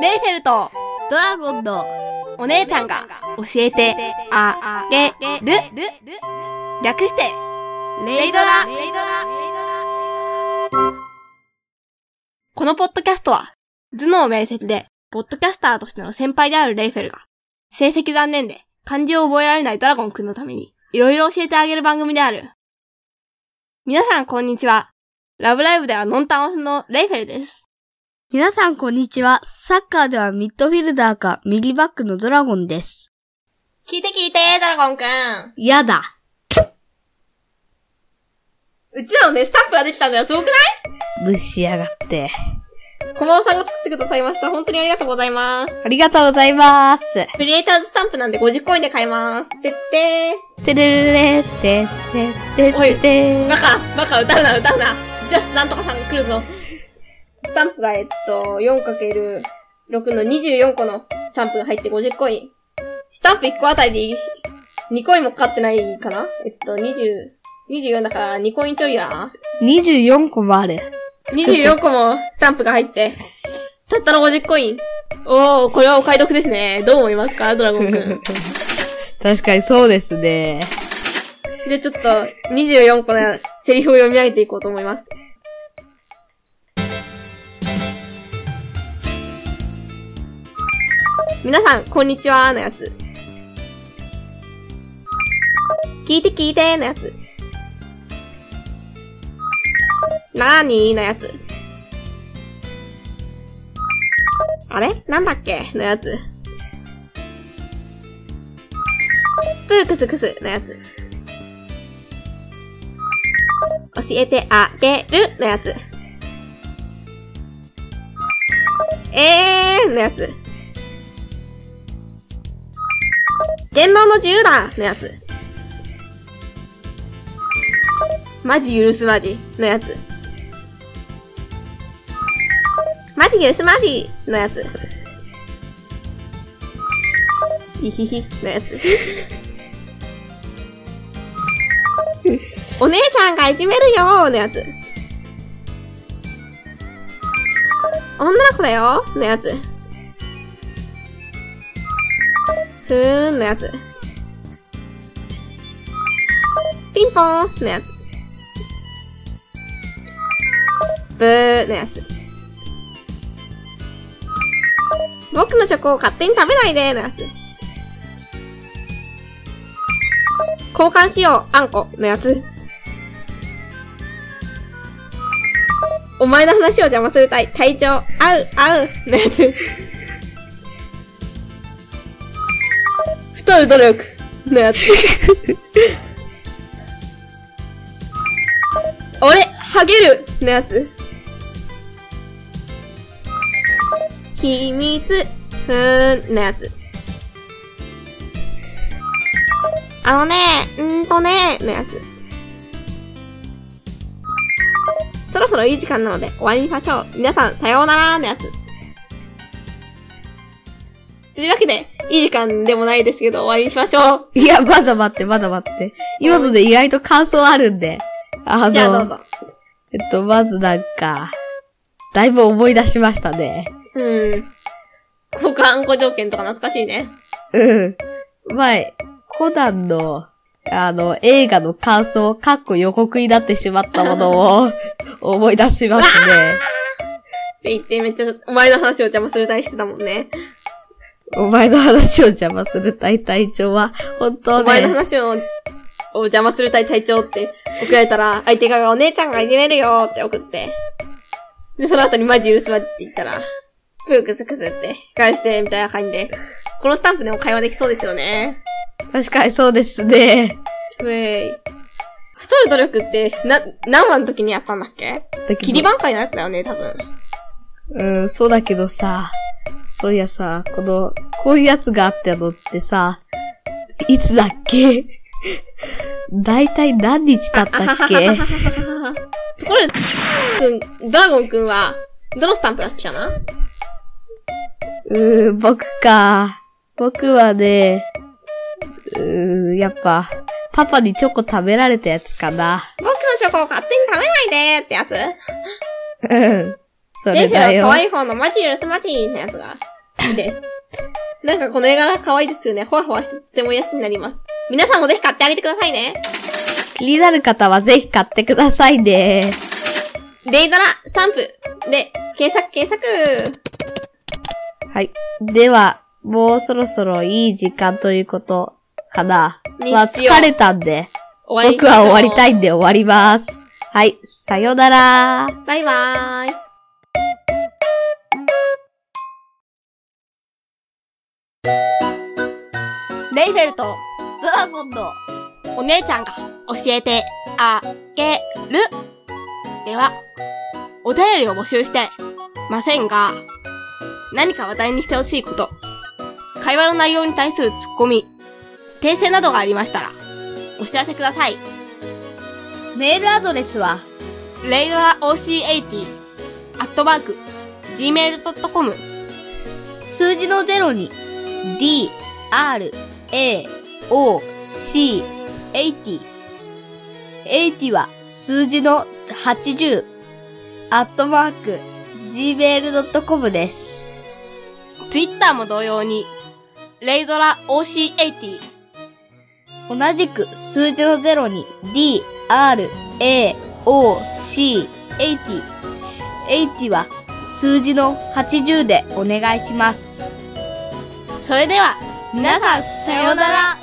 レイフェルト、ドラゴンのお姉ちゃんが教えてあげる。略して、レイドラ。このポッドキャストは、頭脳明晰で、ポッドキャスターとしての先輩であるレイフェルが、成績残念で漢字を覚えられないドラゴンくんのために、いろいろ教えてあげる番組である。皆さんこんにちは。ラブライブではノンタンオスのレイフェルです。皆さんこんにちは。サッカーではミッドフィルダーか右バックのドラゴンです。聞いて聞いて、ドラゴンくん。やだ。うちらのね、スタンプができたんだよ。すごくない？ぶしやがって。小室さんが作ってくださいました。本当にありがとうございます。ありがとうございます。クリエイターズスタンプなんで50コインで買えます。てっててれれれてってってってー。バカバカ歌うな、歌うな。ジャスなんとかさんが来るぞ。スタンプが、えっと、4×6 の24個のスタンプが入って50コイン。スタンプ1個あたり2コインもかかってないかな？えっと、20、24だから2コインちょいや。24個もある。24個もスタンプが入って、たったの50コイン。おー、これはお買い得ですね。どう思いますか？ドラゴンくん。確かにそうですね。じゃあちょっと、24個のセリフを読み上げていこうと思います。皆さん、こんにちはのやつ。聞いて聞いてのやつ。なーにーのやつ。あれ？なんだっけ？のやつ。プークスクスのやつ。教えてあげるのやつ。えーのやつ。言論の自由だのやつ。マジ許すマジのやつ。マジ許すマジのやつ。いひひのやつ。お姉ちゃんがいじめるよーのやつ。女の子だよーのやつ。ふーんのやつ。ピンポーンのやつ。ブーのやつ。僕のチョコを勝手に食べないでのやつ。交換しよう、あんこのやつ。お前の話を邪魔するたい、体調、合う、合う、のやつ。太る努力、のやつ。俺、ハゲる、のやつ。秘密、ふーん、のやつ。あのね、んーとね、のやつ。そろそろいい時間なので終わりにしましょう。皆さん、さようならのやつ。というわけで、いい時間でもないですけど、終わりにしましょう。いや、まだ待って、まだ待って。今ので意外と感想あるんで。あの、じゃあどうぞ。えっと、まずなんか、だいぶ思い出しましたね。うん。交換語条件とか懐かしいね。うん。前、コナンの、あの、映画の感想、かっこ予告になってしまったものを思い出しますね。って言ってめっちゃ、お前の話を邪魔するたりしてたもんね。お前の話を邪魔する大隊長は、本当お前のね、話を、を邪魔するたい隊長って送られたら、相手側がお姉ちゃんがいじめるよって送って。で、その後にマジ許すまじって言ったら、プークスクスって返して、みたいな感じで。このスタンプでも会話できそうですよね。確かにそうですね。ウェイ。太る努力って、な、何話の時にやったんだっけ？切り番会のやつだよね、多分。うん、そうだけどさ、そういやさ、この、こういうやつがあったのってさ、いつだっけ？だいたい何日経ったっけ？ところで、くん、ドラゴンくんは、どのスタンプが好きかな？うーん、僕か。僕はね、うーん、やっぱ、パパにチョコ食べられたやつかな。僕のチョコを勝手に食べないでーってやつ？うん。それだよ。の可愛い方のマジ許すマジのやつがいいです。なんかこの絵柄可愛いですよね。ほわほわしてとても癒しになります。皆さんもぜひ買ってあげてくださいね。気になる方はぜひ買ってくださいね。レイドラスタンプで検索検索はい。では、もうそろそろいい時間ということかな。まあ、疲れたんで、僕は終わりたい。いんで終わります。はい。さよなら。バイバーイ。レイフェルとドラゴンのお姉ちゃんが教えてあげる。では、お便りを募集してませんが、何か話題にしてほしいこと、会話の内容に対するツッコミ、訂正などがありましたら、お知らせください。メールアドレスは、レイドラ OC80、アットマーク、gmail.com、数字の0に、d, r, a, o, c, 80。80は数字の80、アットマーク、gmail.com です。ツイッターも同様に、レイドラ OC80、同じく数字の0に D, R, A, O, C, 80。80は数字の80でお願いします。それでは、皆さん、さようなら。